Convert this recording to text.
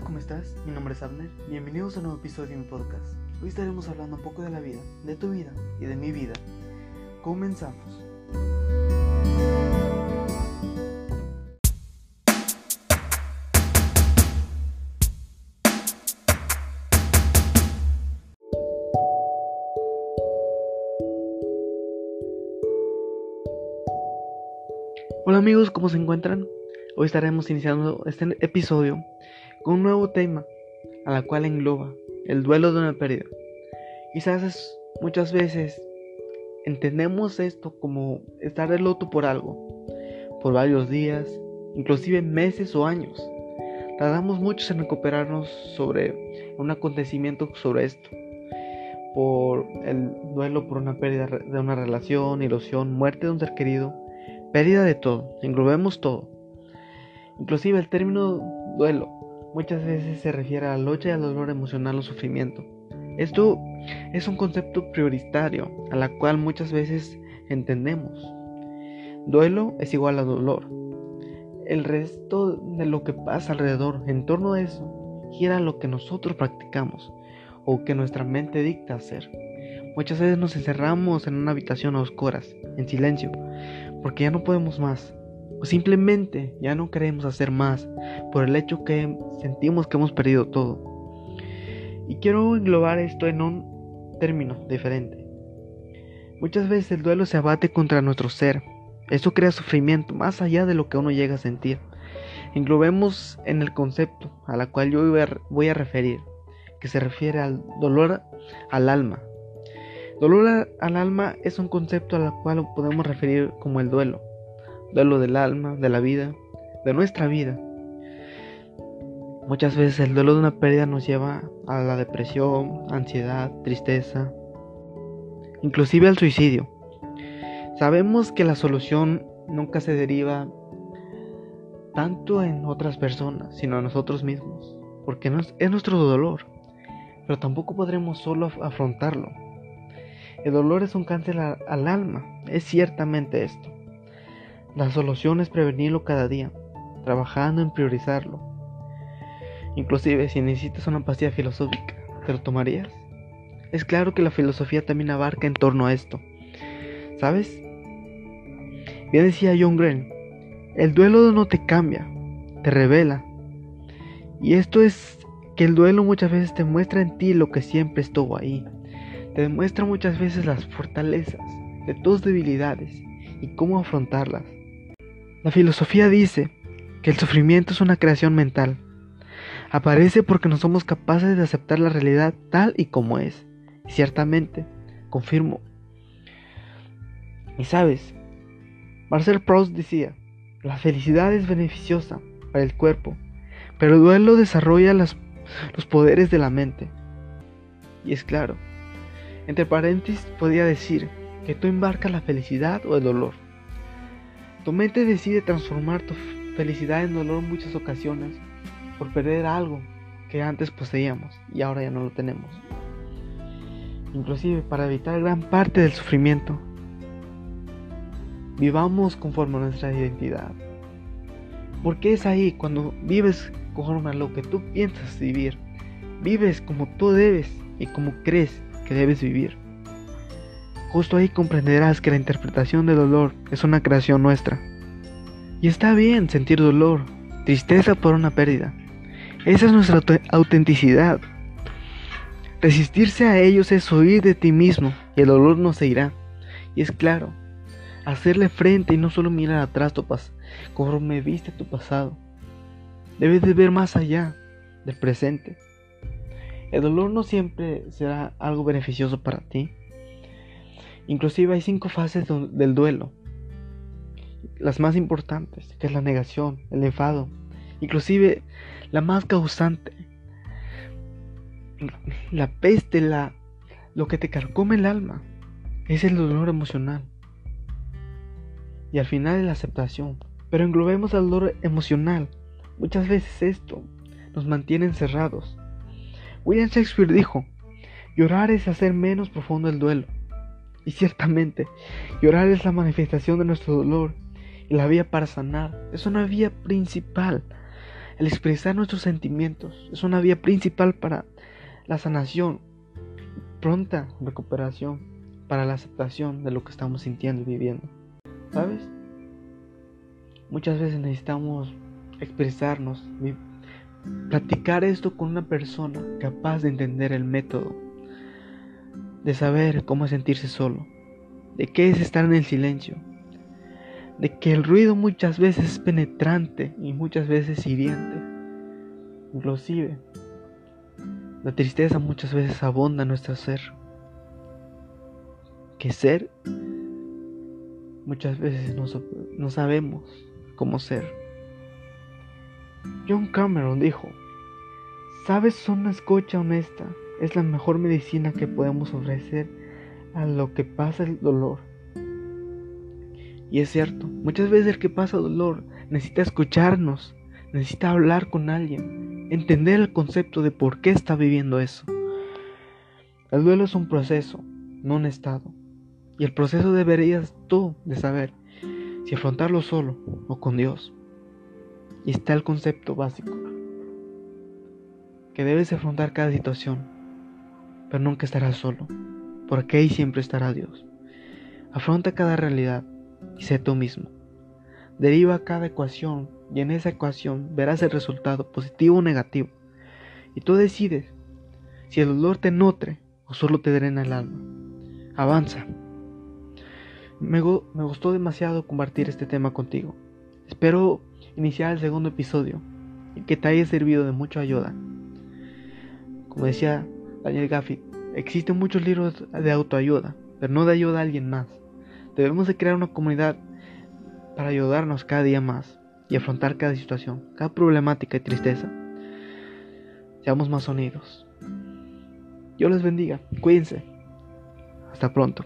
Hola, ¿cómo estás? Mi nombre es Abner. Bienvenidos a un nuevo episodio de mi podcast. Hoy estaremos hablando un poco de la vida, de tu vida y de mi vida. Comenzamos. Hola amigos, ¿cómo se encuentran? Hoy estaremos iniciando este episodio con un nuevo tema, a la cual engloba el duelo de una pérdida. Quizás muchas veces entendemos esto como estar de luto por algo, por varios días, inclusive meses o años. Tardamos mucho en recuperarnos sobre un acontecimiento sobre esto, por el duelo por una pérdida de una relación, ilusión, muerte de un ser querido, pérdida de todo, englobemos todo. Inclusive el término duelo muchas veces se refiere a la lucha y al dolor emocional o sufrimiento. Esto es un concepto prioritario a la cual muchas veces entendemos. Duelo es igual a dolor. El resto de lo que pasa alrededor, en torno a eso, gira lo que nosotros practicamos o que nuestra mente dicta hacer. Muchas veces nos encerramos en una habitación a oscuras, en silencio, porque ya no podemos más o simplemente ya no queremos hacer más por el hecho que sentimos que hemos perdido todo. Y quiero englobar esto en un término diferente. Muchas veces el duelo se abate contra nuestro ser. Eso crea sufrimiento más allá de lo que uno llega a sentir. Englobemos en el concepto a la cual yo voy a referir, que se refiere al dolor al alma. Dolor al alma es un concepto al cual podemos referir como el duelo duelo del alma, de la vida, de nuestra vida. Muchas veces el duelo de una pérdida nos lleva a la depresión, ansiedad, tristeza, inclusive al suicidio. Sabemos que la solución nunca se deriva tanto en otras personas, sino en nosotros mismos, porque es nuestro dolor, pero tampoco podremos solo afrontarlo. El dolor es un cáncer al alma, es ciertamente esto. La solución es prevenirlo cada día, trabajando en priorizarlo. Inclusive si necesitas una pastilla filosófica, ¿te lo tomarías? Es claro que la filosofía también abarca en torno a esto. ¿Sabes? Bien decía John Green, el duelo no te cambia, te revela. Y esto es que el duelo muchas veces te muestra en ti lo que siempre estuvo ahí. Te demuestra muchas veces las fortalezas de tus debilidades y cómo afrontarlas. La filosofía dice que el sufrimiento es una creación mental. Aparece porque no somos capaces de aceptar la realidad tal y como es. Ciertamente, confirmo. Y sabes, Marcel Proust decía, la felicidad es beneficiosa para el cuerpo, pero el duelo desarrolla los poderes de la mente. Y es claro, entre paréntesis podría decir que tú embarcas la felicidad o el dolor. Tu mente decide transformar tu felicidad en dolor en muchas ocasiones por perder algo que antes poseíamos y ahora ya no lo tenemos. Inclusive para evitar gran parte del sufrimiento, vivamos conforme a nuestra identidad. Porque es ahí cuando vives conforme a lo que tú piensas vivir. Vives como tú debes y como crees que debes vivir. Justo ahí comprenderás que la interpretación del dolor es una creación nuestra. Y está bien sentir dolor, tristeza por una pérdida. Esa es nuestra autenticidad. Resistirse a ellos es huir de ti mismo y el dolor no se irá. Y es claro, hacerle frente y no solo mirar atrás tu pasado, me viste tu pasado. Debes de ver más allá del presente. El dolor no siempre será algo beneficioso para ti. Inclusive hay cinco fases del duelo. Las más importantes, que es la negación, el enfado, inclusive la más causante, la peste, la, lo que te carcome el alma, es el dolor emocional. Y al final es la aceptación. Pero englobemos al dolor emocional. Muchas veces esto nos mantiene encerrados. William Shakespeare dijo, llorar es hacer menos profundo el duelo. Y ciertamente, llorar es la manifestación de nuestro dolor y la vía para sanar. Es una vía principal. El expresar nuestros sentimientos es una vía principal para la sanación, pronta recuperación, para la aceptación de lo que estamos sintiendo y viviendo. ¿Sabes? Muchas veces necesitamos expresarnos, platicar esto con una persona capaz de entender el método, de saber cómo sentirse solo, de qué es estar en el silencio, de que el ruido muchas veces es penetrante y muchas veces hiriente. Inclusive, la tristeza muchas veces abonda nuestro ser. Que ser, muchas veces no, no sabemos cómo ser. John Cameron dijo, Sabes, una escucha honesta es la mejor medicina que podemos ofrecer a lo que pasa el dolor. Y es cierto, muchas veces el que pasa dolor necesita escucharnos, necesita hablar con alguien, entender el concepto de por qué está viviendo eso. El duelo es un proceso, no un estado. Y el proceso deberías tú de saber si afrontarlo solo o con Dios. Y está el concepto básico, que debes afrontar cada situación, pero nunca estarás solo, porque ahí siempre estará Dios. Afronta cada realidad y sé tú mismo. Deriva cada ecuación y en esa ecuación verás el resultado positivo o negativo. Y tú decides si el dolor te nutre o solo te drena el alma. Avanza. Me, gustó demasiado compartir este tema contigo. Espero iniciar el segundo episodio y que te haya servido de mucha ayuda. Como decía Daniel Gaffey, existen muchos libros de autoayuda, pero no de ayuda a alguien más. Debemos de crear una comunidad para ayudarnos cada día más y afrontar cada situación, cada problemática y tristeza. Seamos más unidos. Dios les bendiga. Cuídense. Hasta pronto.